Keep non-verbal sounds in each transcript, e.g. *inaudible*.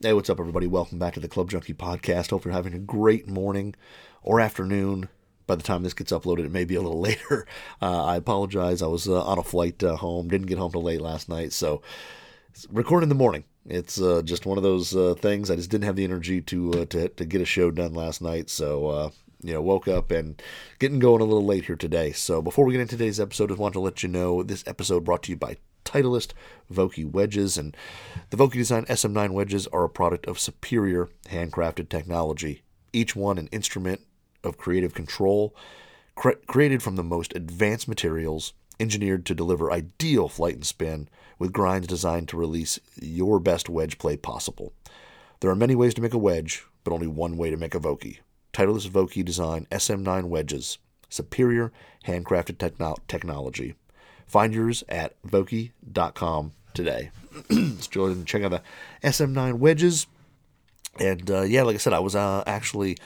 Hey, what's up, everybody? Welcome back to the Club Junkie Podcast. Hope you're having a great morning or afternoon. By the time this gets uploaded, it may be a little *laughs* later. Uh, I apologize. I was uh, on a flight uh, home, didn't get home till late last night, so record in the morning. It's uh, just one of those uh, things. I just didn't have the energy to uh, to to get a show done last night, so you know, woke up and getting going a little late here today. So before we get into today's episode, I just want to let you know this episode brought to you by Titleist Vokey wedges, and the Vokey Design SM9 wedges are a product of superior handcrafted technology. Each one an instrument of creative control, cre- created from the most advanced materials, engineered to deliver ideal flight and spin, with grinds designed to release your best wedge play possible. There are many ways to make a wedge, but only one way to make a Vokey. Titleist Vokey Design SM9 wedges, superior handcrafted techno- technology. Find yours at Vokey.com today. *clears throat* And check out the SM9 wedges. And uh, yeah, like I said, I was uh, actually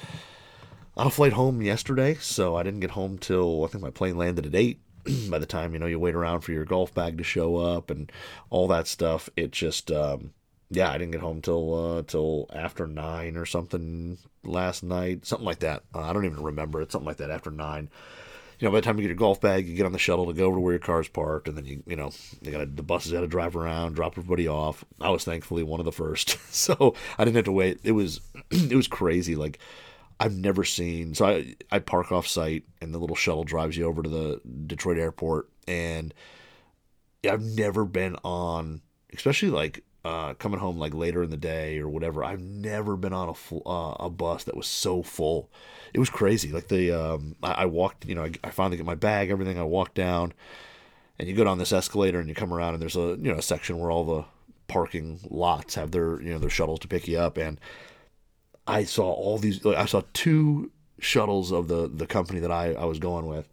on a flight home yesterday, so I didn't get home till I think my plane landed at 8. *clears throat* By the time, you know, you wait around for your golf bag to show up and all that stuff, it just, um, yeah, I didn't get home till uh, till after nine or something last night, something like that. Uh, I don't even remember it, something like that after nine you know, by the time you get your golf bag, you get on the shuttle to go over to where your car's parked, and then you, you know, they got the buses got to drive around, drop everybody off. I was thankfully one of the first, *laughs* so I didn't have to wait. It was, *clears throat* it was crazy. Like I've never seen. So I I park off site, and the little shuttle drives you over to the Detroit airport, and I've never been on, especially like uh, coming home like later in the day or whatever. I've never been on a full, uh, a bus that was so full. It was crazy. Like the um, I, I, walked, you know, I, I, finally get my bag, everything. I walked down, and you go down this escalator and you come around, and there's a you know a section where all the parking lots have their you know their shuttles to pick you up, and I saw all these. Like, I saw two shuttles of the the company that I I was going with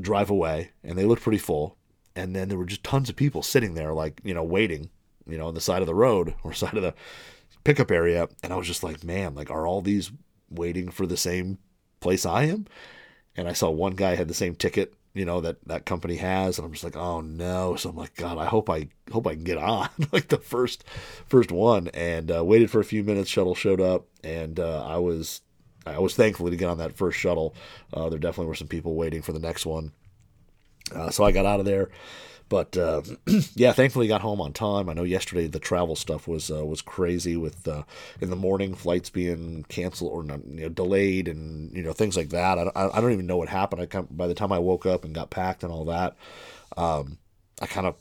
drive away, and they looked pretty full. And then there were just tons of people sitting there, like you know, waiting you know, on the side of the road or *laughs* side of the pickup area. And I was just like, man, like, are all these waiting for the same place I am? And I saw one guy had the same ticket, you know, that that company has, and I'm just like, oh no. So I'm like, God, I hope I hope I can get on *laughs* like the first first one. And uh, waited for a few minutes. Shuttle showed up, and uh, I was I was thankful to get on that first shuttle. Uh, there definitely were some people waiting for the next one. Uh, so I got out of there but uh, *clears throat* yeah, thankfully got home on time. I know yesterday the travel stuff was uh, was crazy with uh, in the morning flights being canceled or you know, delayed and you know things like that. I, I don't even know what happened. I come, by the time I woke up and got packed and all that, um, I kind of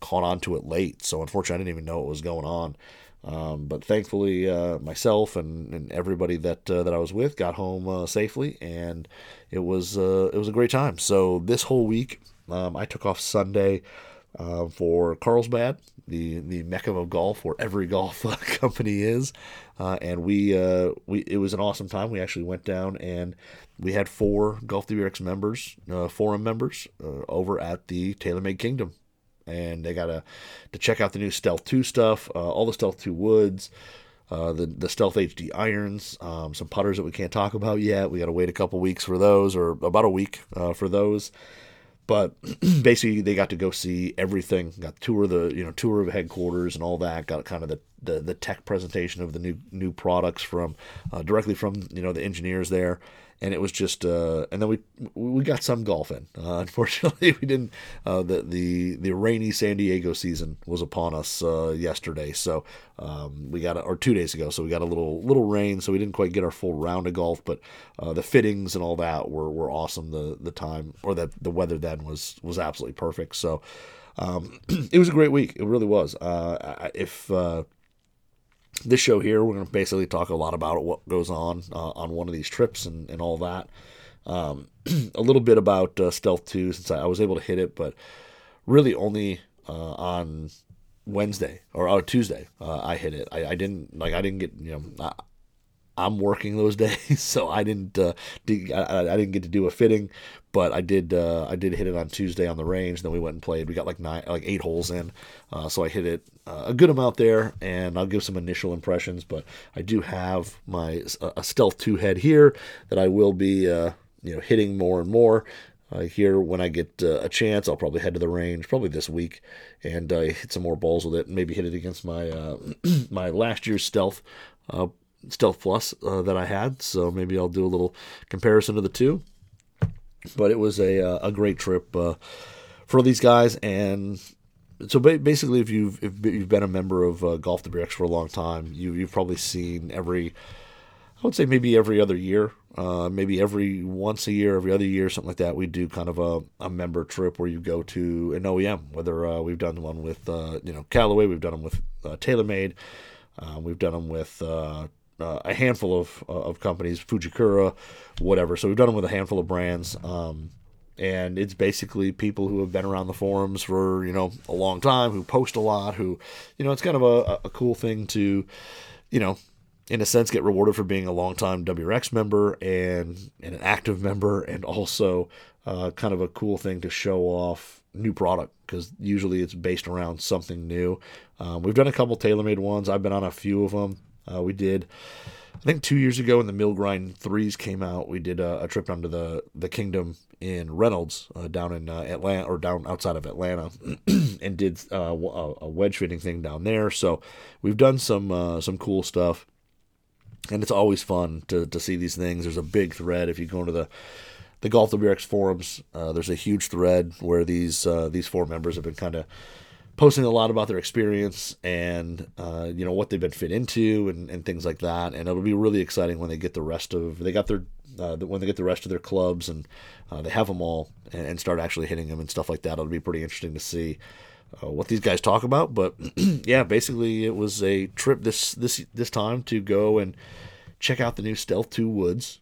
caught on to it late. So unfortunately, I didn't even know what was going on. Um, but thankfully, uh, myself and, and everybody that uh, that I was with got home uh, safely, and it was uh, it was a great time. So this whole week, um, I took off Sunday uh, for Carlsbad, the the mecca of golf, where every *laughs* golf company is, uh, and we uh, we it was an awesome time. We actually went down and we had four Golf WRX members, uh, forum members, uh, over at the TaylorMade Kingdom, and they got to check out the new Stealth Two stuff, uh, all the Stealth Two woods. Uh, the the Stealth HD irons, um, some putters that we can't talk about yet. We got to wait a couple weeks for those, or about a week uh, for those. But *clears throat* basically, they got to go see everything. Got tour the you know tour of headquarters and all that. Got kind of the, the, the tech presentation of the new new products from uh, directly from you know the engineers there and it was just uh, and then we we got some golf in. Uh, *laughs* unfortunately, we didn't. Uh, the the the rainy San Diego season was upon us uh, yesterday, so um, we got a, or two days ago. So we got a little little rain, so we didn't quite get our full round of golf. But uh, the fittings and all that were, were awesome. The the time or that the weather then was was absolutely perfect. So um, *clears throat* it was a great week. It really was. Uh, if this show here, we're going to basically talk a lot about what goes on uh, on one of these trips and, and all that. Um, *clears throat* a little bit about uh, Stealth 2 since I, I, was able to hit it, but really only uh, on Wednesday or, or Tuesday uh, I hit it. I, I, didn't like I didn't get you know I'm working those *laughs* days, so I didn't uh, I, I, didn't get to do a fitting, but I did uh, I did hit it on Tuesday on the range. Then we went and played. We got like nine like eight holes in, uh, so I hit it uh, a good amount there. And I'll give some initial impressions, but I do have my a stealth two head here that I will be uh, you know hitting more and more. here when I get uh, a chance. I'll probably head to the range probably this week and hit some more balls with it. And maybe hit it against my *clears throat* my last year's stealth stealth plus uh, that I had. So maybe I'll do a little comparison of the two. But it was a a great trip for these guys and. So basically, if you've if you've been a member of Golf WRX for a long time, you you've probably seen every I would say maybe every other year, uh, maybe every once a year, every other year, something like that. We do kind of a, a member trip where you go to an OEM. Whether uh, we've done one with uh, you know Callaway, we've done them with uh, TaylorMade, uh, we've done them with uh, a handful of of companies, Fujikura, whatever. So we've done them with a handful of brands. Um, and it's basically people who have been around the forums for you know a long time, who post a lot, who you know it's kind of a, a cool thing to you know in a sense, get rewarded for being a longtime WRX member and, and an active member, and also uh, kind of a cool thing to show off new product because usually it's based around something new. Um, we've done a couple TaylorMade ones. I've been on a few of them. Uh, we did, I think, two years ago when the Mill Grind threes came out. We did a, a trip down to the the Kingdom in Reynolds, uh, down in uh, Atlanta or down outside of Atlanta, *clears throat* and did uh, a wedge fitting thing down there. So we've done some uh, some cool stuff and it's always fun to, to see these things. There's a big thread if you go into the the Golf WRX forums. Uh, there's a huge thread where these these four members have been kind of posting a lot about their experience and uh, you know what they've been fit into and, and things like that. And it'll be really exciting when they get the rest of they got their uh, when they get the rest of their clubs and uh, they have them all and, and, start actually hitting them and stuff like that. It'll be pretty interesting to see uh, what these guys talk about. But *clears throat* yeah, basically it was a trip this this this time to go and check out the new Stealth Two Woods,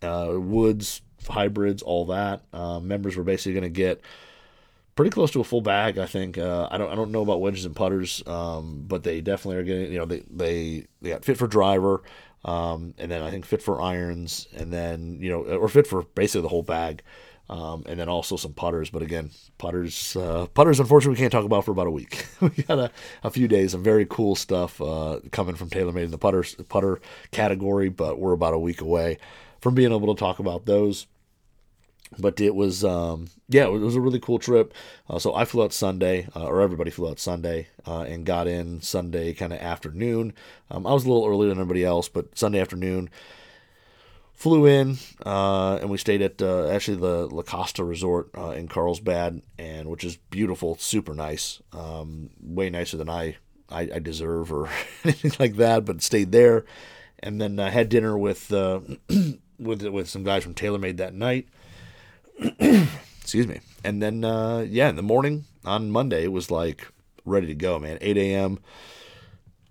uh, Woods hybrids, all that. Uh, members were basically going to get pretty close to a full bag. I think uh, I don't I don't know about wedges and putters, um, but they definitely are getting you know they they they got fit for driver. Um, and then I think fit for irons, and then you know, or fit for basically the whole bag. Um, and then also some putters. But again, putters, uh, putters. Unfortunately, we can't talk about for about a week. *laughs* we got a, a, few days of very cool stuff uh, coming from TaylorMade in the putter putter category, but we're about a week away from being able to talk about those. But it was, um, yeah, it was a really cool trip. Uh, so I flew out Sunday, uh, or everybody flew out Sunday, uh, and got in Sunday kind of afternoon. Um, I was a little earlier than everybody else, but Sunday afternoon flew in uh, and we stayed at uh, actually the La Costa Resort uh, in Carlsbad, and which is beautiful, super nice, um, way nicer than I, I, I deserve or *laughs* anything like that. But stayed there, and then had dinner with *clears throat* with with some guys from TaylorMade that night. *clears throat* Excuse me, and then uh, yeah, in the morning on Monday it was like ready to go, man. 8 a.m.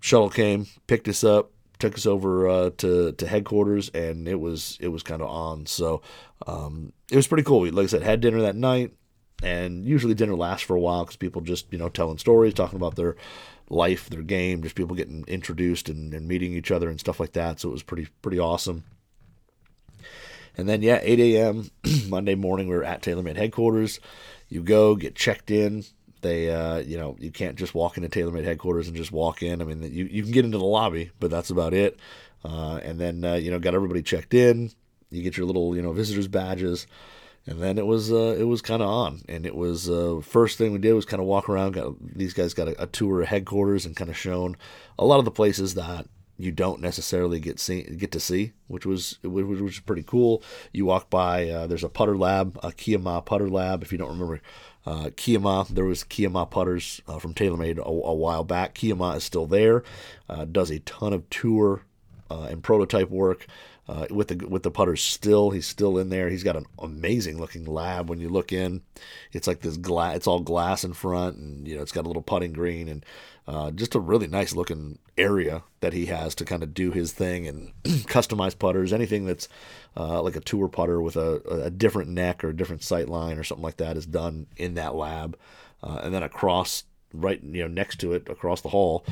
Shuttle came, picked us up, took us over uh, to to headquarters, and it was it was kind of on. So um, it was pretty cool. We, like I said, had dinner that night, and usually dinner lasts for a while because people just you know telling stories, talking about their life, their game, just people getting introduced and, and meeting each other and stuff like that. So it was pretty pretty awesome. And then yeah, 8 a.m. *clears throat* Monday morning, we were at TaylorMade headquarters. You go get checked in. They, uh, you know, you can't just walk into TaylorMade headquarters and just walk in. I mean, you, you can get into the lobby, but that's about it. Uh, and then, uh, you know, got everybody checked in. You get your little, you know, visitors badges. And then it was uh, it was kind of on, and it was uh, first thing we did was kind of walk around. Got these guys got a, a tour of headquarters and kind of shown a lot of the places that you don't necessarily get see get to see, which was which was pretty cool. You walk by, uh, there's a putter lab, a Kiyama putter lab. If you don't remember uh, Kiyama, there was Kiyama putters uh, from TaylorMade a, a, while back. Kiyama is still there, uh, does a ton of tour uh, and prototype work. Uh, with the with the putters still, he's still in there. He's got an amazing looking lab. When you look in, it's like this glass. It's all glass in front, and you know it's got a little putting green and uh, just a really nice looking area that he has to kind of do his thing and *clears throat* customize putters. Anything that's uh, like a tour putter with a, a different neck or a different sight line or something like that is done in that lab. Uh, and then across, right you know, next to it, across the hall,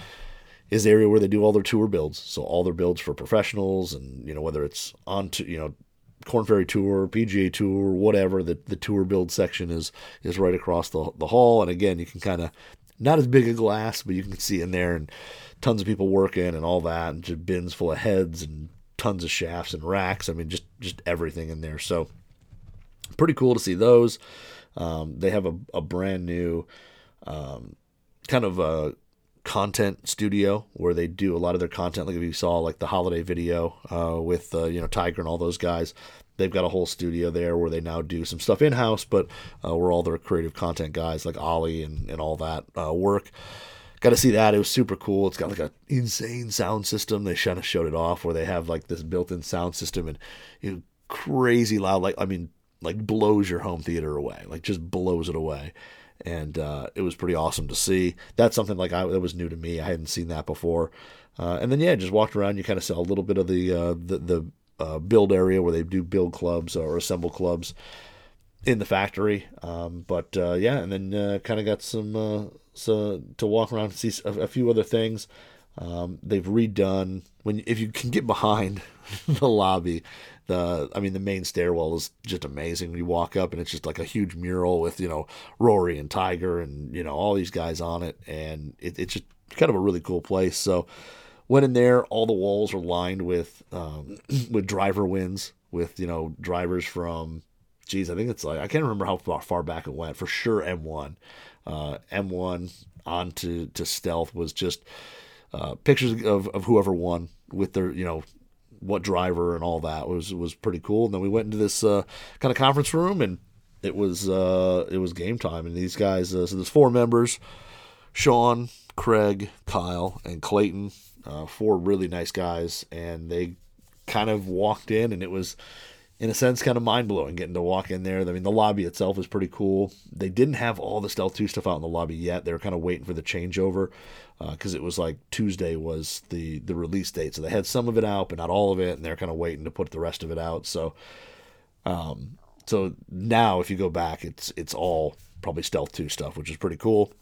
is the area where they do all their tour builds. So all their builds for professionals and you know whether it's on to you know Korn Ferry Tour, PGA Tour, whatever. The the tour build section is is right across the the hall, and again, you can kind of not as big a glass, but you can see in there and tons of people working and all that, and just bins full of heads and tons of shafts and racks. I mean, just just everything in there. So pretty cool to see those. Um, they have a, a brand new um, kind of a content studio where they do a lot of their content. Like if you saw like the holiday video uh, with uh, you know Tiger and all those guys, they've got a whole studio there where they now do some stuff in house, but uh, where all their creative content guys like Ollie and, and all that uh, work. Got to see that. It was super cool. It's got like a insane sound system. They kind of showed it off where they have like this built-in sound system and you know, crazy loud. Like I mean, like blows your home theater away. Like just blows it away. And uh, it was pretty awesome to see. That's something like I that was new to me. I hadn't seen that before. Uh, and then yeah, just walked around. You kind of saw a little bit of the uh, the, the uh, build area where they do build clubs or assemble clubs in the factory. Um, but uh, yeah, and then uh, kind of got some so to walk around and see a, a few other things. Um, they've redone when if you can get behind *laughs* the lobby, the I mean the main stairwell is just amazing. You walk up and it's just like a huge mural with you know Rory and Tiger and you know all these guys on it, and it, it's just kind of a really cool place. So went in there. All the walls are lined with um, *clears throat* with driver wins with you know drivers from. Geez, I think it's like I can't remember how far, far back it went. For sure, M1, uh, M1 on to, to Stealth was just uh, pictures of, of whoever won with their you know what driver and all that was was pretty cool. And then we went into this uh, kind of conference room and it was uh, it was game time. And these guys, uh, so there's four members: Sean, Craig, Kyle, and Clayton. Uh, four really nice guys, and they kind of walked in, and it was. In a sense, kind of mind blowing getting to walk in there. I mean, the lobby itself is pretty cool. They didn't have all the Stealth 2 stuff out in the lobby yet. They were kind of waiting for the changeover because uh, it was like Tuesday was the the release date, so they had some of it out, but not all of it, and they're kind of waiting to put the rest of it out. So, um, so now if you go back, it's it's all probably Stealth Two stuff, which is pretty cool.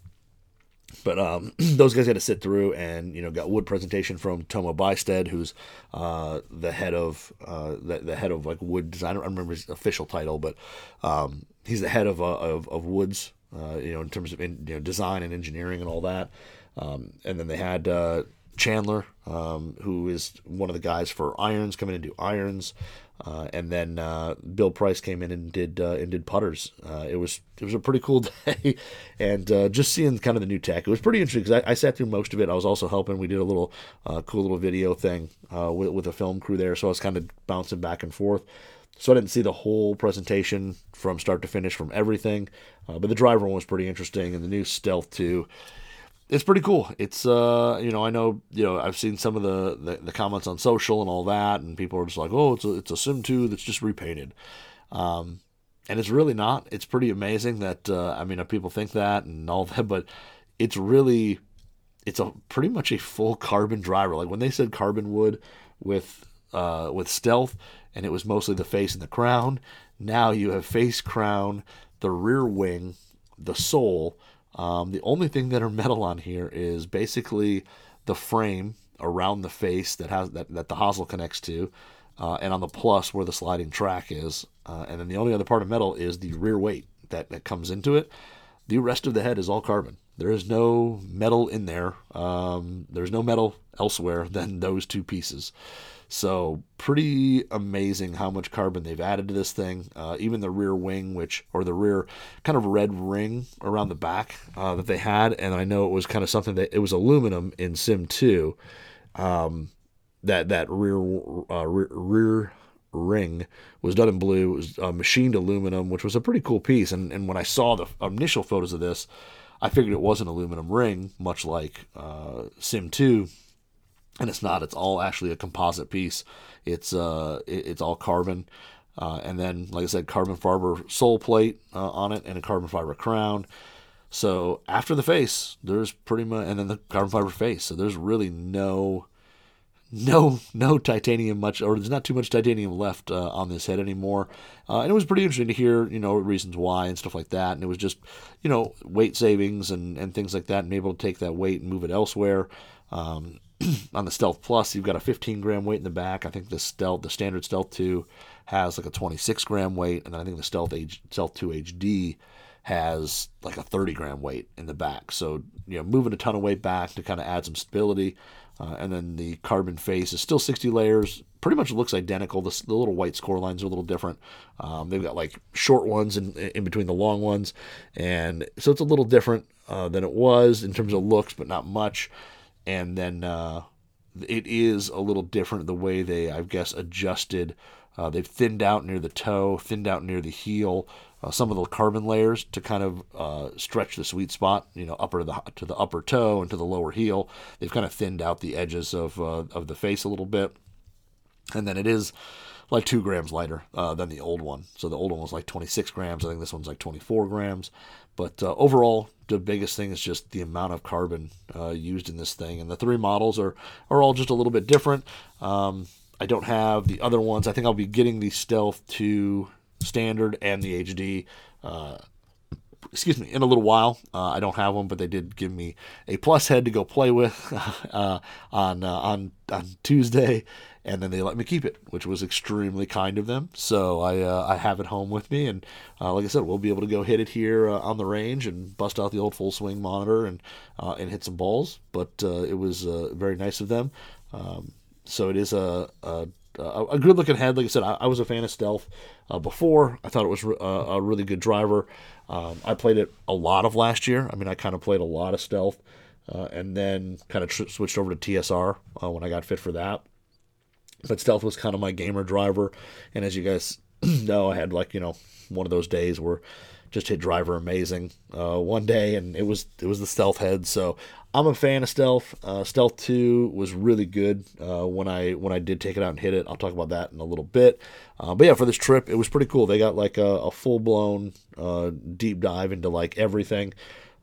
But um, *clears throat* those guys had to sit through and you know got wood presentation from Tomo Bystedt, who's uh, the head of uh, the, the head of like wood design. I don't remember his official title, but um, he's the head of uh, of, of woods. Uh, you know, in terms of in, you know, design and engineering and all that. Um, and then they had uh, Chandler, um, who is one of the guys for irons, come in irons. Uh, and then uh, Bill Price came in and did uh, and did putters. Uh, it was it was a pretty cool *laughs* day, and uh, just seeing kind of the new tech. It was pretty interesting because I, I, sat through most of it. I was also helping. We did a little uh, cool little video thing with with a film crew there, so I was kind of bouncing back and forth. So I didn't see the whole presentation from start to finish from everything, but the driver one was pretty interesting, and the new Stealth 2 it's pretty cool. It's uh, you know, I know, you know, I've seen some of the, the, the comments on social and all that, and people are just like, oh, it's a it's a Sim two that's just repainted, um, and it's really not. It's pretty amazing that uh, I mean, people think that and all *laughs* that, but it's really, it's a pretty much a full carbon driver. Like when they said carbon wood with uh with stealth, and it was mostly the face and the crown. Now you have face, crown, the rear wing, the sole um, the only thing that are *laughs* metal on here is basically the frame around the face that has that, that the hosel connects to, uh, and on the plus where the sliding track is. Uh, and then the only other part of metal is the rear weight that, that comes into it. The rest of the head is all carbon. There is no metal in there. Um, there's no metal elsewhere than those two pieces. So pretty amazing how much carbon they've added to this thing. Uh, even the rear wing, which or the rear kind of red ring around the back uh, that they had, and I know it was kind of something that it was aluminum in Sim 2. Um, that that rear uh, rear, rear ring was done in blue. It was uh, machined aluminum, which was a pretty cool piece. And and when I saw the initial photos of this, I figured it was an aluminum ring, much like uh, Sim 2 and it's not. It's all actually a composite piece. It's uh, it, it's all carbon, uh, and then like I said, carbon fiber sole plate uh, on it, and a carbon fiber crown. So after the face, there's pretty much, and then the carbon fiber face. So there's really no, no, no titanium much, or there's not too much titanium left uh, on this head anymore. Uh, and it was pretty interesting to hear, you know, reasons why and stuff like that. And it was just, you know, weight savings and and things like that, and able to take that weight and move it elsewhere. Um, *clears throat* on the Stealth Plus, you've got a 15 gram weight in the back. I think the Stealth, the standard Stealth 2, has like a 26 gram weight, and I think the Stealth H, Stealth 2 HD has like a 30 gram weight in the back. So you know, moving a ton of weight back to kind of add some stability. Uh, and then the carbon face is still 60 layers. Pretty much looks identical. The, the little white score lines are a little different. Um, they've got like short ones in, in between the long ones. And so it's a little different uh, than it was in terms of looks, but not much. And then uh, it is a little different the way they, I guess, adjusted. Uh, they've thinned out near the toe, thinned out near the heel, uh, some of the carbon layers to kind of uh, stretch the sweet spot, you know, upper to the to the upper toe and to the lower heel. They've kind of thinned out the edges of uh, of the face a little bit, and then it is like two grams lighter uh, than the old one. So the old one was like 26 grams. I think this one's like 24 grams. But uh, overall, the biggest thing is just the amount of carbon uh, used in this thing, and the three models are are all just a little bit different. Um, I don't have the other ones. I think I'll be getting the Stealth 2 standard and the HD. Uh, excuse me, in a little while. Uh, I don't have one, but they did give me a plus head to go play with *laughs* uh, on uh, on on Tuesday, and then they let me keep it, which was extremely kind of them. So I uh, I have it home with me, and uh, like I said, we'll be able to go hit it here uh, on the range and bust out the old full swing monitor and and hit some balls. But it was very nice of them. Um, so it is a, a a, good looking head. Like I said, I, I was a fan of Stealth uh, before. I thought it was a, a really good driver. Um, I played it a lot of last year. I mean, I kind of played a lot of Stealth, uh, and then kind of tr- switched over to TSR uh, when I got fit for that. But Stealth was kind of my gamer driver, and as you guys *clears throat* know, I had like you know one of those days where just hit driver amazing uh, one day, and it was it was the stealth head. So I'm a fan of stealth. Uh, stealth two was really good uh, when I when I did take it out and hit it. I'll talk about that in a little bit. Uh, but yeah, for this trip, it was pretty cool. They got like a, a full blown uh, deep dive into like everything.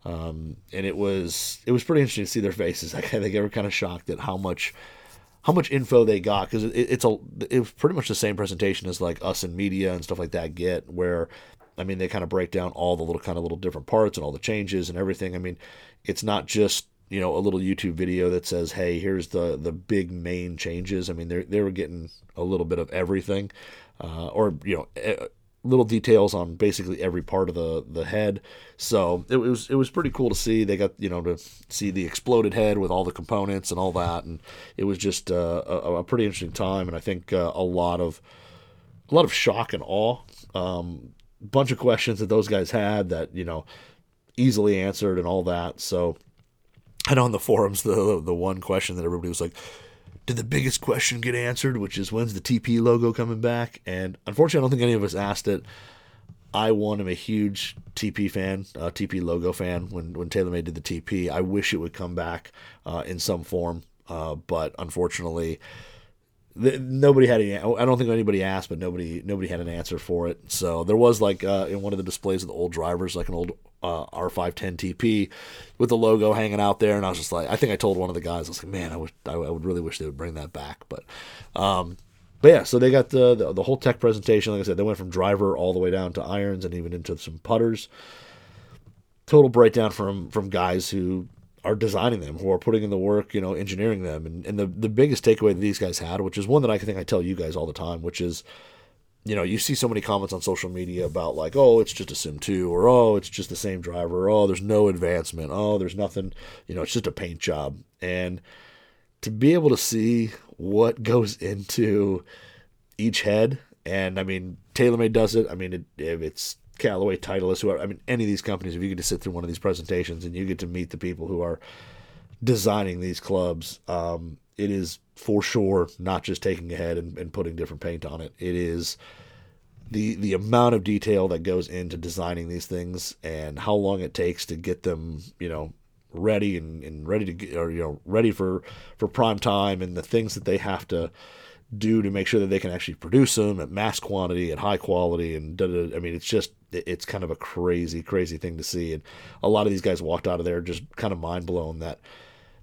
Um, and it was it was pretty interesting to see their faces. *laughs* I think they were kind of shocked at how much how much info they got because it, it's a it was pretty much the same presentation as like us and media and stuff like that get where I mean, they kind of break down all the little kind of little different parts and all the changes and everything. I mean, it's not just you know a little YouTube video that says, "Hey, here's the the big main changes." I mean, they they were getting a little bit of everything, uh, or you know, little details on basically every part of the the head. So it was it was pretty cool to see. They got you know to see the exploded head with all the components and all that, and it was just uh, a, a, pretty interesting time. And I think uh, a lot of a lot of shock and awe. Um, bunch of questions that those guys had that you know easily answered and all that. So know in the forums the the one question that everybody was like, "Did the biggest question get answered?" Which is when's the TP logo coming back? And unfortunately, I don't think any of us asked it. I one am a huge TP fan, uh, TP logo fan. When when TaylorMade did the TP, I wish it would come back uh, in some form, uh, but unfortunately the, nobody had any. I don't think anybody asked, but nobody nobody had an answer for it. So there was like uh, in one of the displays of the old drivers, like an old uh, R510 TP with the logo hanging out there, and I was just like, I think I told one of the guys, I was like, man, I wish I, would really wish they would bring that back, but. Um, but yeah, so they got the, the, the whole tech presentation. Like I said, they went from driver all the way down to irons and even into some putters. Total breakdown from from guys who are designing them, who are putting in the work, you know, engineering them. And, and the, the biggest takeaway that these guys had, which is one that I think I tell you guys all the time, which is, you know, you see so many comments on social media about like, oh, it's just a Sim 2, or oh, it's just the same driver, or oh, there's no advancement, oh, there's nothing, you know, it's just a paint job. And to be able to see what goes into each head, and I mean, TaylorMade does it. I mean, it, it's Callaway, Titleist, whoever. I mean, any of these companies, if you get to sit through one of these presentations and you get to meet the people who are designing these clubs, um, it is for sure not just taking a head and, and putting different paint on it. It is the the amount of detail that goes into designing these things and how long it takes to get them, you know, ready and, and ready to get, or you know ready for for prime time and the things that they have to do to make sure that they can actually produce them at mass quantity, at high quality, and da, da, I mean, it's just it's kind of a crazy, crazy thing to see. And a lot of these guys walked out of there just kind of mind blown that,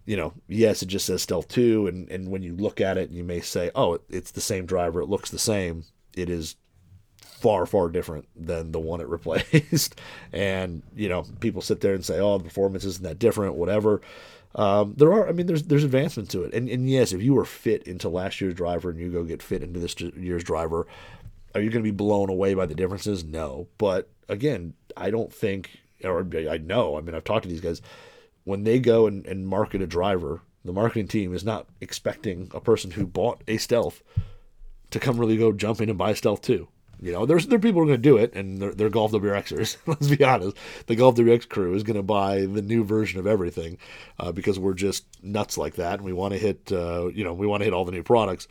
you know, yes, it just says Stealth Two, and and when you look at it, you may say, oh, it's the same driver, it looks the same. It is far far different than the one it *laughs* replaced. And you know people sit there and say oh the performance isn't that different whatever um, there are, I mean, there's there's advancement to it, and and yes, if you were fit into last year's driver and you go get fit into this year's driver, are you going to be blown away by the differences? No, but again, I don't think, or I know, I mean, I've talked to these guys when they go and, and market a driver, The marketing team is not expecting a person who bought a stealth to come really go jump in and buy stealth two. You know, there's there are people who are going to do it, and they're, they're Golf WRXers. *laughs* Let's be honest. The Golf WRX crew is going to buy the new version of everything uh, because we're just nuts like that, and we want to hit, uh, you know, we want to hit all the new products.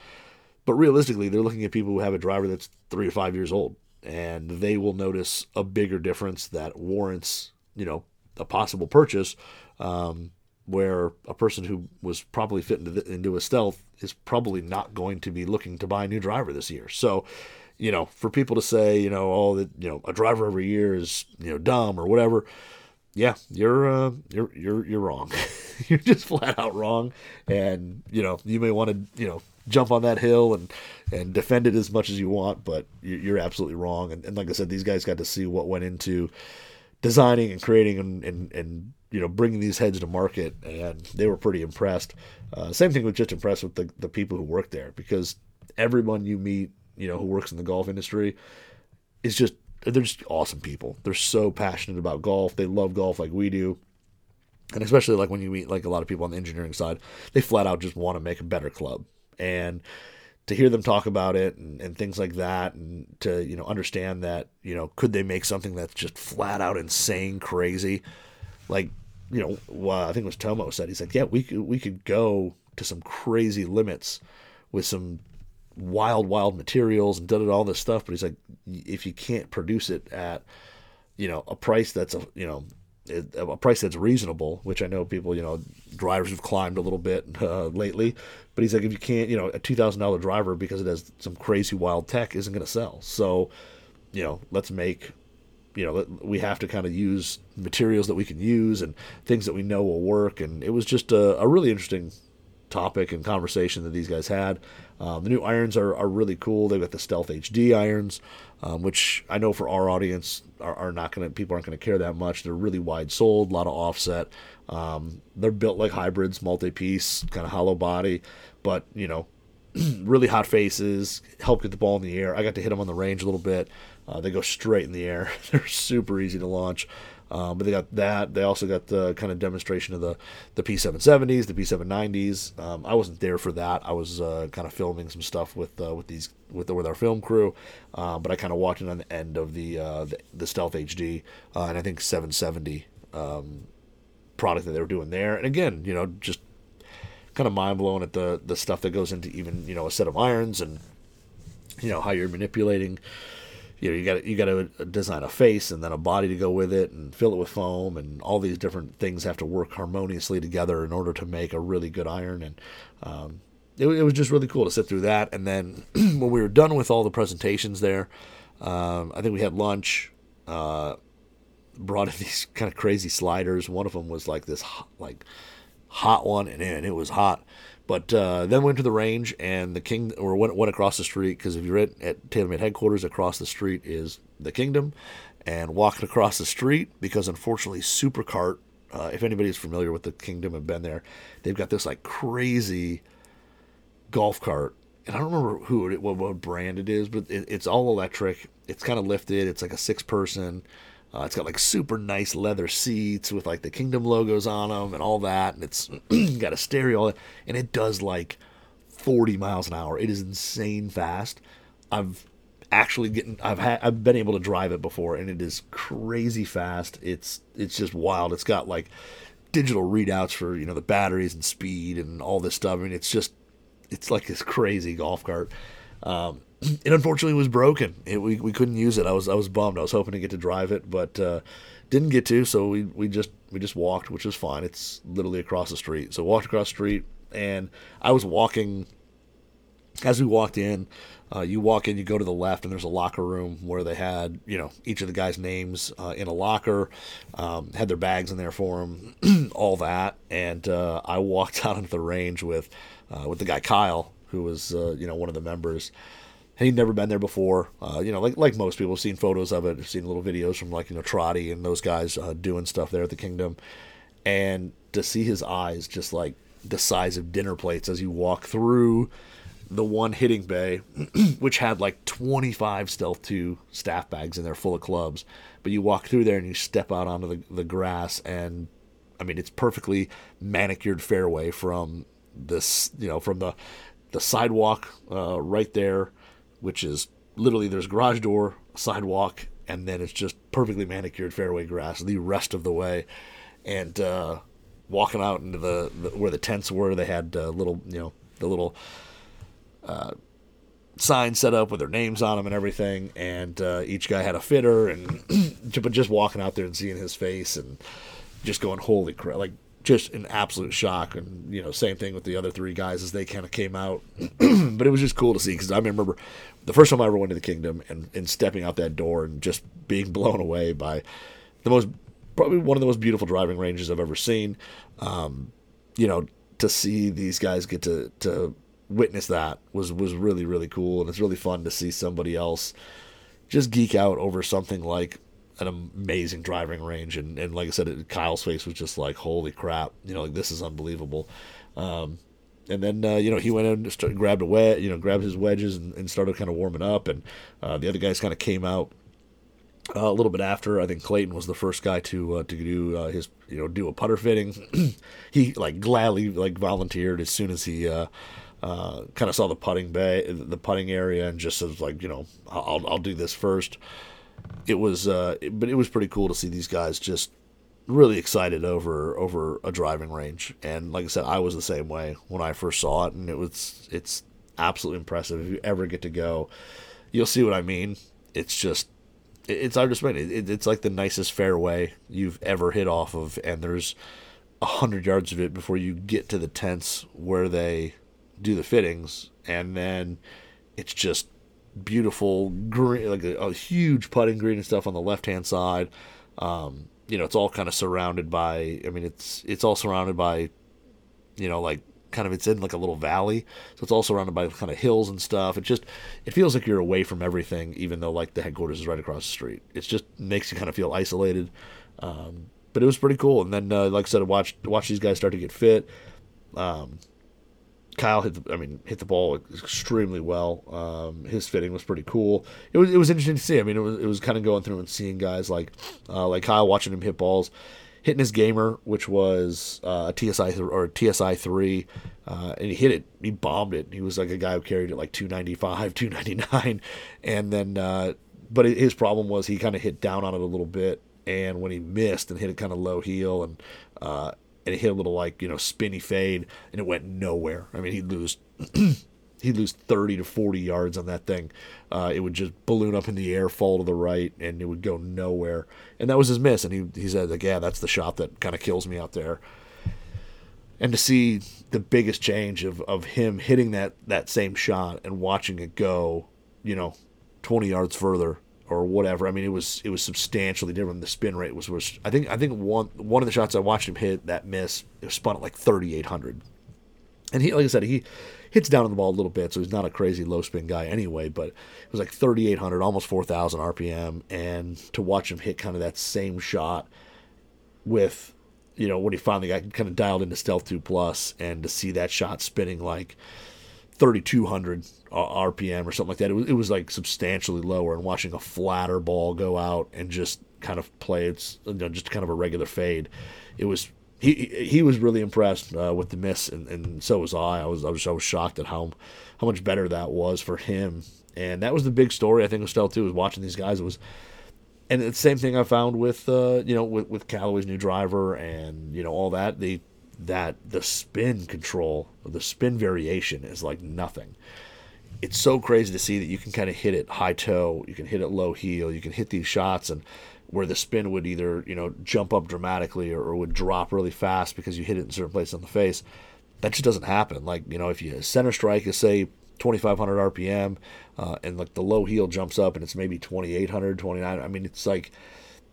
But realistically, they're looking at people who have a driver that's three to five years old, and they will notice a bigger difference that warrants, you know, a possible purchase. Um, where a person who was probably fit into, the, into a stealth is probably not going to be looking to buy a new driver this year. So, you know, for people to say, you know, oh, that you know, a driver every year is you know dumb or whatever, yeah, you're uh, you're you're you're wrong. *laughs* you're just flat out wrong, and you know, you may want to you know jump on that hill and and defend it as much as you want, but you're absolutely wrong. And, and like I said, these guys got to see what went into designing and creating and, and, and you know bringing these heads to market, and they were pretty impressed. Uh, same thing with just impressed with the the people who work there because everyone you meet, you know, who works in the golf industry, is just they're just awesome people. They're so passionate about golf. They love golf like we do. And especially like when you meet like a lot of people on the engineering side, they flat out just want to make a better club. And to hear them talk about it and, and things like that and to you know understand that you know could they make something that's just flat out insane crazy like you know well, i think it was tomo said he's like yeah we could we could go to some crazy limits with some wild wild materials and did all this stuff but he's like if you can't produce it at you know a price that's a you know a price that's reasonable, which I know people, you know, drivers have climbed a little bit *laughs* uh, lately. But he's like, if you can't, you know, a two thousand dollar driver because it has some crazy wild tech isn't going to sell. So, you know, let's make, you know, we have to kind of use materials that we can use and things that we know will work. And it was just a, a really interesting topic and conversation that these guys had. Um, the new irons are, are really cool. They've got the Stealth HD irons, um, which I know for our audience are, are not going to, people aren't going to care that much. They're really wide soled, a lot of offset. Um, they're built like hybrids, multi piece, kind of hollow body, but, you know, *clears throat* really hot faces, help get the ball in the air. I got to hit them on the range a little bit. Uh, they go straight in the air. *laughs* They're super easy to launch. Um, but they got that. They also got the kind of demonstration of the, the P770s, the P790s. Um, I wasn't there for that. I was uh, kind of filming some stuff with uh, with these with the, with our film crew, uh, but I kind of walked in on the end of the uh, the, the, Stealth HD uh, and I think 770 um, product that they were doing there. And again, you know, just kind of mind blowing at the the stuff that goes into even you know a set of irons and you know how you're manipulating you know you got you got to design a face and then a body to go with it and fill it with foam and all these different things have to work harmoniously together in order to make a really good iron. And um, it, it, was just really cool to sit through that. And then *clears throat* when we were done with all the presentations there um, I think we had lunch uh, brought in *laughs* these kind of crazy sliders. One of them was like this hot, like hot one and, and it was hot but uh, then went to the range and the king or went, went across the street because if you're at, at TaylorMade headquarters, across the street is the Kingdom, and walking across the street because unfortunately Supercart, uh, if anybody's familiar with the Kingdom and been there, they've got this like crazy golf cart, and I don't remember who it, what, what brand it is, but it, it's all electric. It's kind of lifted. It's like a six person. Uh, it's got like super nice leather seats with like the Kingdom logos on them and all that, and it's *clears throat* got a stereo and it does like 40 miles an hour. It is insane fast. I've actually getting I've had I've been able to drive it before and it is crazy fast. It's it's just wild. It's got like digital readouts for you know the batteries and speed and all this stuff. I mean, it's just it's like this crazy golf cart. Um, it unfortunately was broken. It, we, we couldn't use it. I was I was bummed. I was hoping to get to drive it, but uh, didn't get to. So we, we just we just walked, which was fine. It's literally across the street. So walked across the street, and I was walking. As we walked in, uh, you walk in, you go to the left, and there's a locker room where they had you know each of the guys' names uh, in a locker, um, had their bags in there for them, *clears throat* all that. And uh, I walked *laughs* out into the range with uh, with the guy Kyle, who was uh, you know one of the members he'd never been there before. Uh, you know, like like most people, have seen photos of it, seen little videos from like you know Trotty and those guys uh, doing stuff there at the Kingdom, and to see his eyes just like the size of dinner plates as you walk through the one hitting bay, *clears throat* which had like 25 Stealth 2 staff bags in there full of clubs. But you walk through there and you step out onto the, the grass, and I mean, it's perfectly manicured fairway from this, you know, from the the sidewalk uh, right there, which is literally there's garage door, sidewalk, and then it's just perfectly manicured fairway grass the rest of the way. And uh, walking out into the, the, where the tents were, they had uh, little, you know, the little uh, signs set up with their names on them and everything. And uh, each guy had a fitter, and *clears throat* but just walking out there and seeing his face and just going, holy crap! Like just an absolute shock. And you know, same thing with the other three guys as they kind of came out. *clears throat* but it was just cool to see because I remember the first time I ever went to the kingdom and, and stepping out that door and just being *laughs* blown away by the most probably one of the most beautiful driving ranges I've ever seen. Um, you know, to see these guys get to to witness that was was really really cool, and it's really fun to see somebody else just geek out over something like an amazing driving range. And, and like I said, Kyle's face was just like, holy crap, you know, like this is unbelievable. Um, and then uh, you know he went in and started, grabbed a wedge, you know, grabbed his wedges and, and started kind of warming up. And uh, the other guys kind of came out uh, a little bit after. I think Clayton was the first guy to uh, to do uh, his you know do a putter fitting. *clears throat* he like gladly like volunteered as soon as he uh, kind of saw the putting bay, the putting area, and just says like, you know, I'll I'll do this first. It was, uh, but it was pretty cool to see these guys just really excited over over a driving range. And like I said, I was the same way when I first saw it, and it was it's absolutely impressive. If you ever get to go, you'll see what I mean. It's just it's I just it, it's like the nicest fairway you've ever hit off of, and there's a hundred yards of it before you get to the tents where they do the fittings, and then it's just beautiful green, like a, a huge putting green and stuff on the left hand side. Um, you know, it's all kind of surrounded by. I mean, it's it's all surrounded by, you know, like kind of it's in like a little valley, so it's all surrounded by kind of hills and stuff. It just it feels like you're away from everything, even though like the headquarters is right across the street. It just makes you kind of feel isolated. Um, but it was pretty cool. And then, uh, like I said, I watched watch these guys start to get fit. Um, Kyle hit the, I mean, hit the ball extremely well. Um, his fitting was pretty cool. It was it was interesting to see. I mean, it was it was kind of going through and seeing guys like uh, like Kyle watching him hit balls, hitting his gamer, which was uh, a TSI th- or a TSI three, uh, and he hit it. He bombed it. He was like a guy who carried it like 295, *laughs* 299, and then uh, but his problem was he kind of hit down on it a little bit, and when he missed and hit it kind of low heel and uh, and it hit a little like you know spinny fade, and it went nowhere. I mean, he'd lose. *clears throat* he'd lose 30 to 40 yards on that thing. Uh, it would just balloon up in the air, fall to the right, and it would go nowhere. And that was his miss. And he, he said, like, yeah, that's the shot that kind of kills me out there. And to see the biggest change of, of him hitting that, that same shot and watching it go, you know, 20 yards further or whatever. I mean, it was it was substantially different. The spin rate was was I think I think one one of the shots I watched him hit that miss it was spun at like thirty eight hundred, and he like I said he hits down on the ball a little bit, so he's not a crazy low spin guy anyway. But it was like thirty eight hundred, almost four thousand RPM, and to watch him hit kind of that same shot with you know when he finally got kind of dialed into stealth two plus, and to see that shot spinning like 3200 RPM or something like that. It was, it was like substantially lower, and watching a flatter ball go out and just kind of play it's you know, just kind of a regular fade. It was he he was really impressed uh, with the miss, and, and so was I. I was I was I was shocked at how how much better that was for him, and that was the big story I think of Stealth 2 was watching these guys. It was and the same thing I found with uh, you know with, with Callaway's new driver and you know all that. They that the spin control, the spin variation is like nothing. It's so crazy to see that you can kind of hit it high toe, you can hit it low heel, you can hit these shots and where the spin would either, you know, jump up dramatically or, or would drop really fast because you hit it in certain places on the face. That just doesn't happen. Like, you know, if you center strike is say 2500 RPM uh, and like the low heel jumps up and it's maybe 2800, 29, I mean, it's like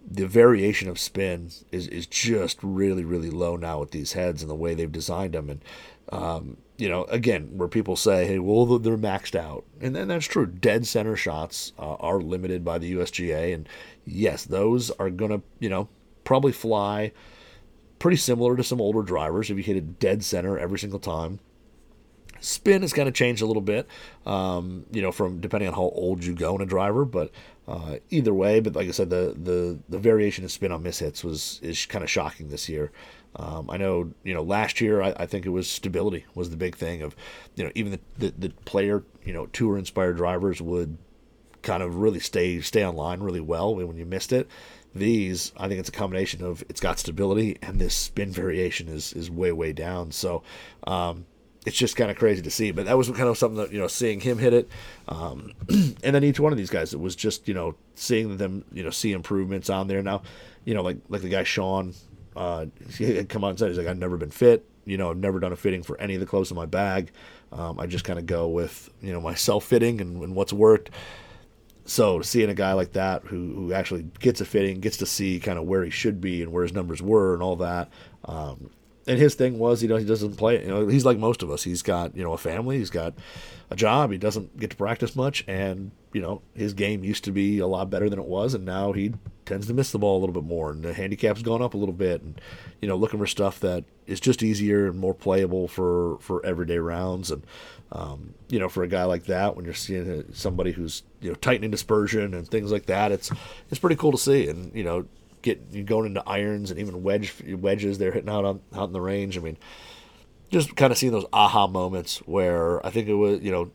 the variation of spin is, is just really really low now with these heads and the way they've designed them. And um, you know again where people say hey well they're maxed out. And then that's true. Dead center shots uh, are limited by the USGA and yes those are gonna you know probably fly pretty similar to some older drivers. If you hit a dead center every single time spin has kind of changed a little bit um, you know from depending on how old you go in a driver but uh, either way, but like I said, the, the, the variation in spin on miss hits was is kind of shocking this year. Um, I know, you know, last year I, I, think it was stability was the big thing of, you know, even the, the, the player, you know, tour inspired drivers would kind of really stay stay on line really well when you missed it. These, I think it's a combination of it's got stability and this spin variation is is way way down. So um, it's just kind of crazy to see. But that was kind of something that you know, seeing him hit it, um, *clears throat* and then each one of these guys, it was just you know seeing them you know see improvements on there. Now, you know, like like the guy Sean, uh, he had come on and said he's like I've never been fit. You know, I've never done a fitting for any of the clothes in my bag. Um, I just kind of go with you know my self fitting and, and what's worked. So seeing a guy like that who, who actually gets a fitting, gets to see kind of where he should be and where his numbers were and all that, um, and his thing was, you know, he doesn't play. You know, he's like most of us. He's got you know a family. He's got a job. He doesn't get to practice much, and you know his game used to be a lot better than it was, and now he tends to miss the ball a little bit more, and the handicap's gone up a little bit, and you know looking for stuff that is just easier and more playable for for everyday rounds, and um, you know for a guy like that, when you're seeing somebody who's you know tightening dispersion and things like that, it's it's pretty cool to see, and you know get going into irons and even wedge wedges they're hitting out on out in the range. I mean, just kind of seeing those aha moments where I think it was you know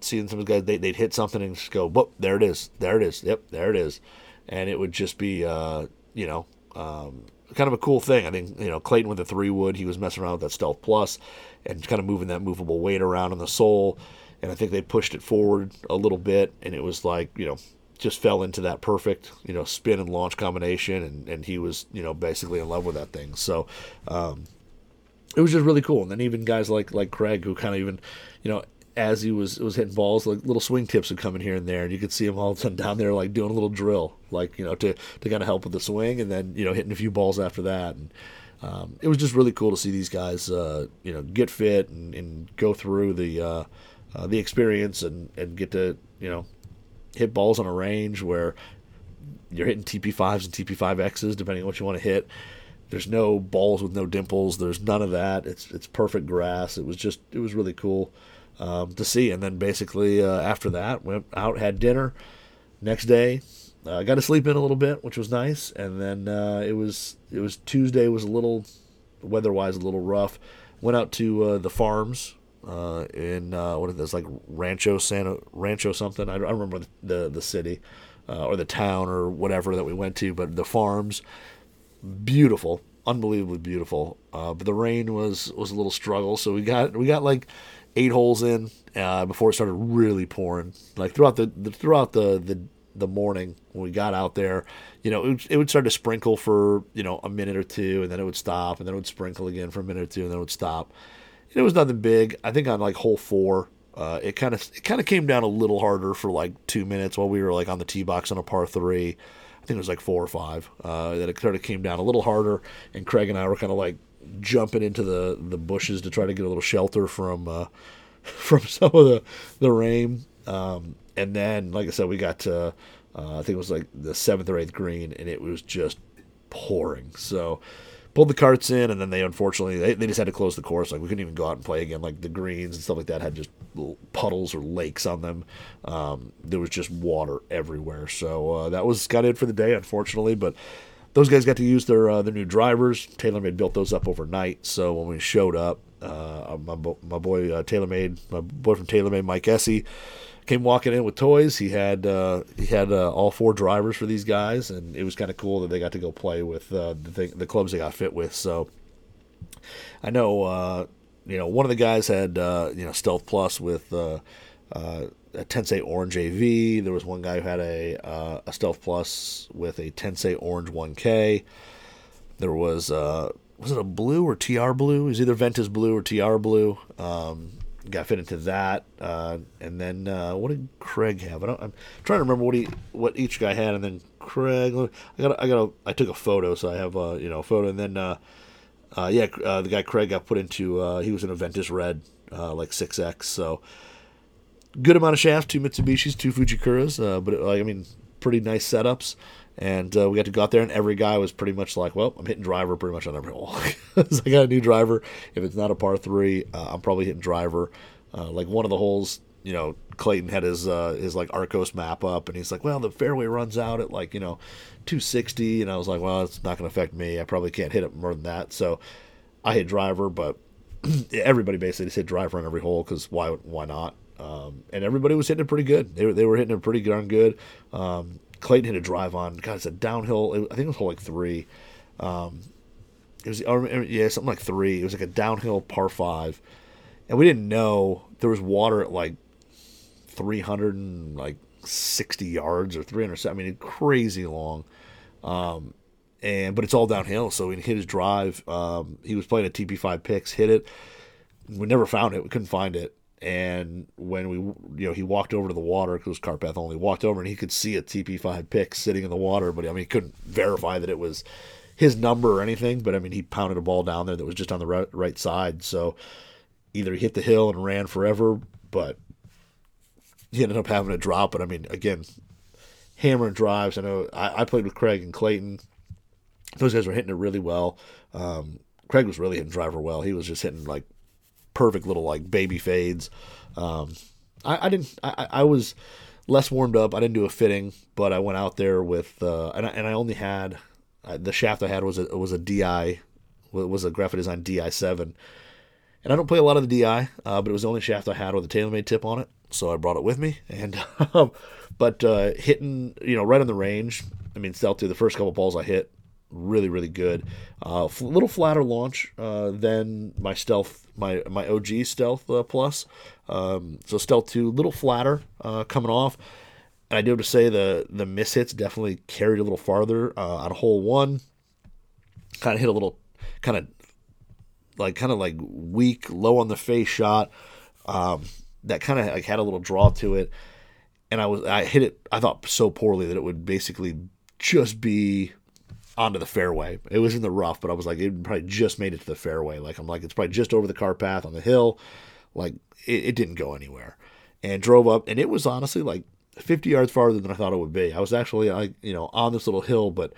seeing some guys they would hit something and just go, whoop, there it is, there it is, yep, there it is, and it would just be uh, you know. Um, kind of a cool thing. I think you know Clayton with the three wood, he was messing around with that stealth plus and kind of moving that movable weight around on the sole, and I think they pushed it forward a little bit, and it was like you know just fell into that perfect, you know, spin and launch combination, and, and he was, you know, basically in love with that thing. So, um, it was just really cool. And then even guys like like Craig, who kind of even, you know, as he was was hitting balls, like little swing tips would come in here and there, and you could see him all of a sudden down there, like doing a little drill, like you know, to to kind of help with the swing, and then you know, hitting a few balls after that, and um, it was just really cool to see these guys, uh, you know, get fit and, and go through the uh, uh, the experience and and get to you know hit balls on a range where you're hitting TP5s and TP5Xs, depending on what you want to hit. There's no balls with no dimples. There's none of that. It's it's perfect grass. It was just it was really cool um, to see. And then basically uh, after that, went out, had dinner. Next day, uh, got to sleep in a little bit, which was nice. And then uh, it was it was Tuesday was a little weather-wise a little rough. Went out to uh, the farms uh, in uh, what is this like Rancho Santa Rancho something? I remember the the, the city uh, or the town or whatever that we went to, but the farms, beautiful, unbelievably beautiful. Uh, but the rain was was a little struggle, so we got we got like eight holes in uh, before it started really pouring. Like throughout the, the throughout the the the morning when we got out there, you know, it would, it would, start to sprinkle for, you know, a minute or two and then it would stop and then it would sprinkle again for a minute or two and then it would stop it was nothing big. I think on like hole four, uh, it kind of it kind of came down a little harder for like two minutes while we were like on the tee box on a par three. I think it was like four or five. Uh, that it sort of came down a little harder, and Craig and I were kind of like jumping into the the bushes to try to get a little shelter from uh, *laughs* from some of the the rain. Um, and then, like I said, we got to uh, I think it was like the seventh or eighth green, and it was just pouring. So pulled the carts in, and then they unfortunately they, they just had to close the course. Like we couldn't even go out and play again. Like the greens and stuff like that had just puddles or lakes on them. Um, there was just water everywhere. So uh, that was kind of it for the day, unfortunately. But those guys got to use their uh, their new drivers. TaylorMade built those up overnight. So when we showed up, uh, my my boy uh, TaylorMade, my boy from TaylorMade, Mike Essie came walking in with toys. He had uh, he had uh, all four drivers for these guys, and it was kind of cool that they got to go play with uh, the the clubs they got fit with. So I know uh, you know one of the guys had uh, you know Stealth Plus with uh, a Tensei Orange AV. There was one guy who had a uh a Stealth Plus with a Tensei Orange 1K. There was uh was it a blue or TR blue? It was either Ventus blue or TR blue. Um, got fit into that, uh, and then uh, what did Craig have? I am trying to remember what he what each guy had, and then Craig. I got I got a, I took a photo, so I have a you know a photo, and then uh, uh yeah, uh, the guy Craig got put into uh, he was in a Ventus Red like six X, so good amount of shafts, two Mitsubishis, two Fujikuras, but like I mean pretty nice setups. And uh, we got to go out there, and every guy was pretty much like, "Well, I'm hitting driver pretty much on every hole." *laughs* so I got a new driver. If it's not a par three, uh, I'm probably hitting driver. Uh, like one of the holes, you know, Clayton had his uh, his like Arccos map up, and he's like, "Well, the fairway runs out at like you know 260," and I was like, "Well, it's not going to affect me. I probably can't hit it more than that." So I hit driver, but *clears throat* everybody basically just hit driver on every hole because why why not? Um, and everybody was hitting it pretty good. They were, they were hitting it pretty darn good. Um, Clayton hit a drive on. God, it's a downhill. I think it was hole like three. Um, it was or, yeah something like three. It was like a downhill par five, and we didn't know there was water at like three hundred and like sixty yards or three hundred. I mean, crazy long. Um, and but it's all downhill. So he hit his drive. Um, he was playing a TP5X, hit it. We never found it. We couldn't find it. And when we, you know, he walked over to the water because it was cart path only. Walked over and he could see a TP5X sitting in the water, but I mean, he couldn't verify that it was his number or anything. But I mean, he pounded a ball down there that was just on the right, right side. So either he hit the hill and ran forever, but he ended up having a drop. But I mean, again, hammering drives. I know I, I played with Craig and Clayton those guys were hitting it really well. Um, Craig was really hitting driver well. He was just hitting like perfect little like baby fades. Um, I, I, didn't. I, I, was less warmed up. I didn't do a fitting, but I went out there with uh, and I, and I only had uh, the shaft I had was a was a Di was a Graphite Design Di seven, and I don't play a lot of the Di, uh, but it was the only shaft I had with a TaylorMade tip on it, so I brought it with me. And *laughs* um, but uh, hitting you know right on the range. I mean, still to the first couple balls I hit really really good. A uh, f- little flatter launch uh, than my stealth my my OG stealth uh, plus. Um, so stealth two, little flatter uh, coming off. And I do have to say the the miss hits definitely carried a little farther uh, on hole one. Kind of hit a little kind of like kind of like weak, low on the face shot. Um, that kind of like had a little draw to it, and I was I hit it. I thought so poorly that it would basically just be onto the fairway. It was in the rough, but I was like, it probably just made it to the fairway. Like I'm like, it's probably just over the car path on the hill. Like it, it didn't go anywhere, and drove up, and it was honestly like 50 yards farther than I thought it would be. I was actually, I you know, on this little hill, but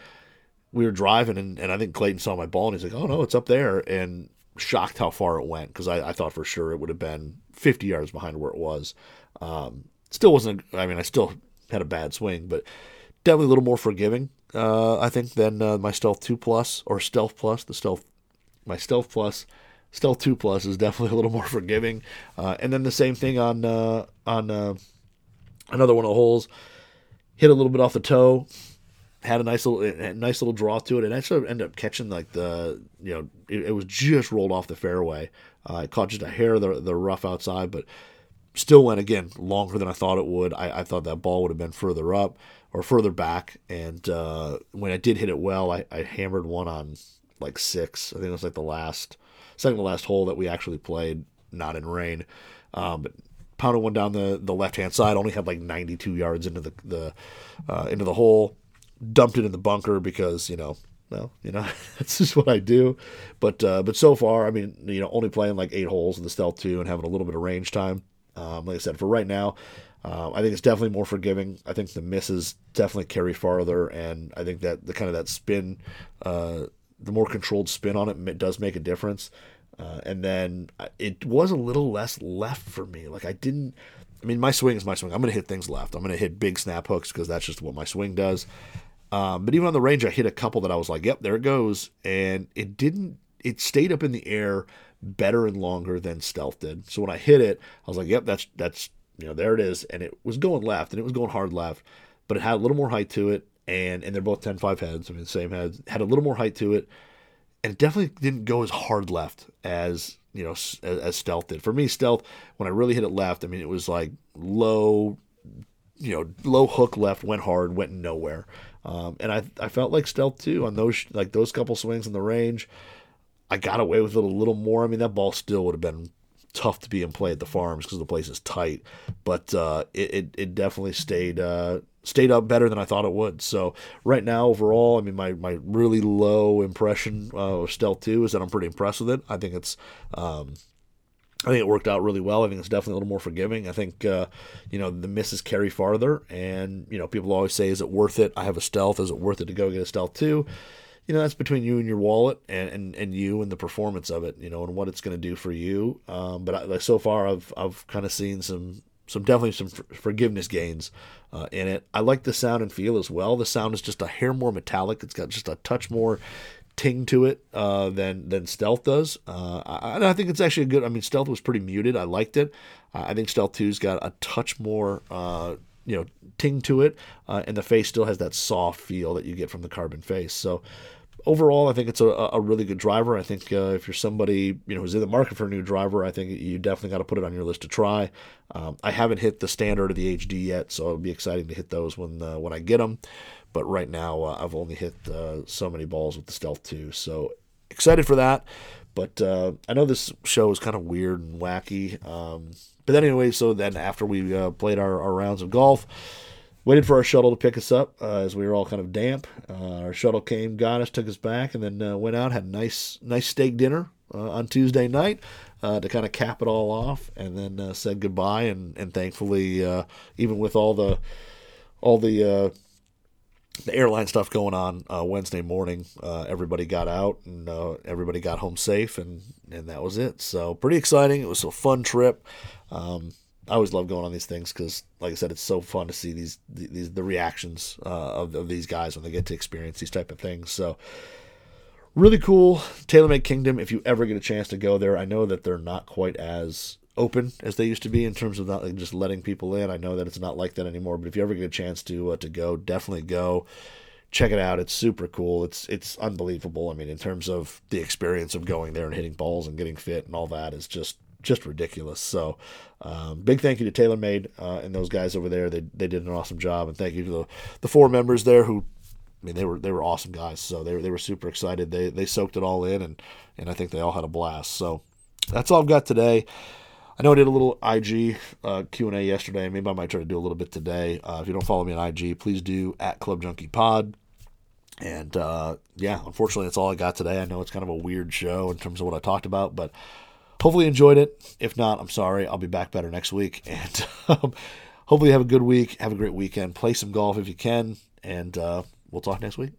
we were driving, and, and I think Clayton saw my ball, and he's like, oh no, it's up there, and shocked how far it went because I, I thought for sure it would have been 50 yards behind where it was. Um, still wasn't. I mean, I still had a bad swing, but definitely a little more forgiving uh, I think, than uh, my Stealth 2 Plus or Stealth Plus. The Stealth, my Stealth Plus, Stealth 2 Plus is *laughs* definitely a little more forgiving. Uh, and then the same thing on uh, on uh, another one of the holes, hit a little bit off the toe, had a nice little a nice little draw to it, and actually ended up catching like the you know it, it was just rolled off the fairway. Uh, I caught just a hair of the the rough outside, but still went again longer than I thought it would. I, I thought that ball would have been further up or further back. And uh, when I did hit it well, I, I hammered one on like six. I think it was like the last, second to last hole that we actually played, not in rain. Um, but pounded one down the, the left hand side. Only had like 92 yards into the the uh, into the hole. Dumped it in the bunker because you know well, you know, *laughs* that's just what I do. But uh, but so far, I mean, you know, only playing like eight holes in the stealth two and having a little bit of range time. Um, like I said, for right now, uh, I think it's definitely more forgiving. I think the misses definitely carry farther, and I think that the kind of that spin, uh, the more controlled spin on it, does make a difference. Uh, and then uh, it was a little less left for me. Like I didn't. I mean, my swing is my swing. I'm going to hit things left. I'm going to hit big snap hooks because that's just what my swing does. Um, but even on the range, I hit a couple that I was like, "Yep, there it goes," and it didn't. It stayed up in the air better and longer than stealth did. So when I hit it, I was like, "Yep, that's that's you know, there it is. And it was going left and it was going hard left, but it had a little more height to it. And, and they're both 10 5 heads. I mean, same heads, had a little more height to it. And it definitely didn't go as hard left as, you know, as, as stealth did. For me, stealth, when I really hit it left, I mean, it was like low, you know, low hook left, went hard, went nowhere. Um, and I, I felt like stealth two on those, like those couple swings in the range. I got away with it a little more. I mean, that ball still would have been tough to be in play at the farms because the place is tight. But uh, it, it, it definitely stayed uh, stayed up better than I thought it would. So right now, overall, I mean, my, my really low impression uh, of Stealth Two is that I'm pretty impressed with it. I think it's um, I think it worked out really well. I think it's definitely a little more forgiving. I think, uh, you know, the misses carry farther. And, you know, people always say, is it worth it? I have a stealth. Is it worth it to go get a stealth two? You know that's between you and your wallet and, and, and you and the performance of it you know and what it's going to do for you um, but I, like so far i've i've kind of seen some some definitely some forgiveness gains uh, in it i like the sound and feel as well the sound is just a hair more metallic it's got just a touch more ting to it uh, than than Stealth does. Uh, I, I, think it's actually a good. I mean, Stealth was pretty muted. I liked it. I think Stealth 2's got a touch more. You know, ting to it, uh, and the face still has that soft feel that you get from the carbon face. So, overall, I think it's a, a really good driver. I think uh, if you're somebody you know who's in the market for a new driver, I think you definitely got to put it on your list to try. Um, I haven't hit the standard or the HD yet, so it'll be exciting to hit those when uh, when I get them. But right now, uh, I've only hit uh, so many balls with the Stealth 2. So excited for that. But uh, I know this show is kind of weird and wacky. Um, but anyway, so then after we uh, played our, our, rounds of golf, waited for our shuttle to pick us up uh, as we were all kind of damp. Uh, our shuttle came, got us, took us back, and then went out, had a nice, nice steak dinner on Tuesday night. to kind of cap it all off, and then said goodbye, and and thankfully, even with all the all the the airline stuff going on uh, Wednesday morning. Uh, everybody got out and uh, everybody got home safe, and, and that was it. So pretty exciting. It was a fun trip. Um, I always love going on these things because, like I said, it's so fun to see these these the reactions uh, of, of these guys when they get to experience these type of things. So really cool. TaylorMade Kingdom. If you ever get a chance to go there, I know that they're not quite as open as they used to be in terms of not like, just letting people in. I know that it's not like that anymore, but if you ever get a chance to uh, to go, definitely go. Check it out. It's super cool. It's it's unbelievable. I mean, in terms of the experience of going there and hitting balls and getting fit and all that is just just ridiculous. So, um, big thank you to TaylorMade uh, and those guys over there. They they did an awesome job, and thank you to the the four members there who I mean, they were they were awesome guys. So they were they were super excited. They they soaked it all in, and and I think they all had a blast. So that's all I've got today. I know I did a little IG uh, Q and A yesterday. Maybe I might try to do a little bit today. Uh, if you don't follow me on IG, please do at Club Junkie Pod. And uh, yeah, unfortunately, that's all I got today. I know it's kind of a weird show in terms of what I talked about, but hopefully you enjoyed it. If not, I'm sorry. I'll be back better next week. *laughs* And um, hopefully you have a good week. Have a great weekend. Play some golf if you can. And uh, we'll talk next week.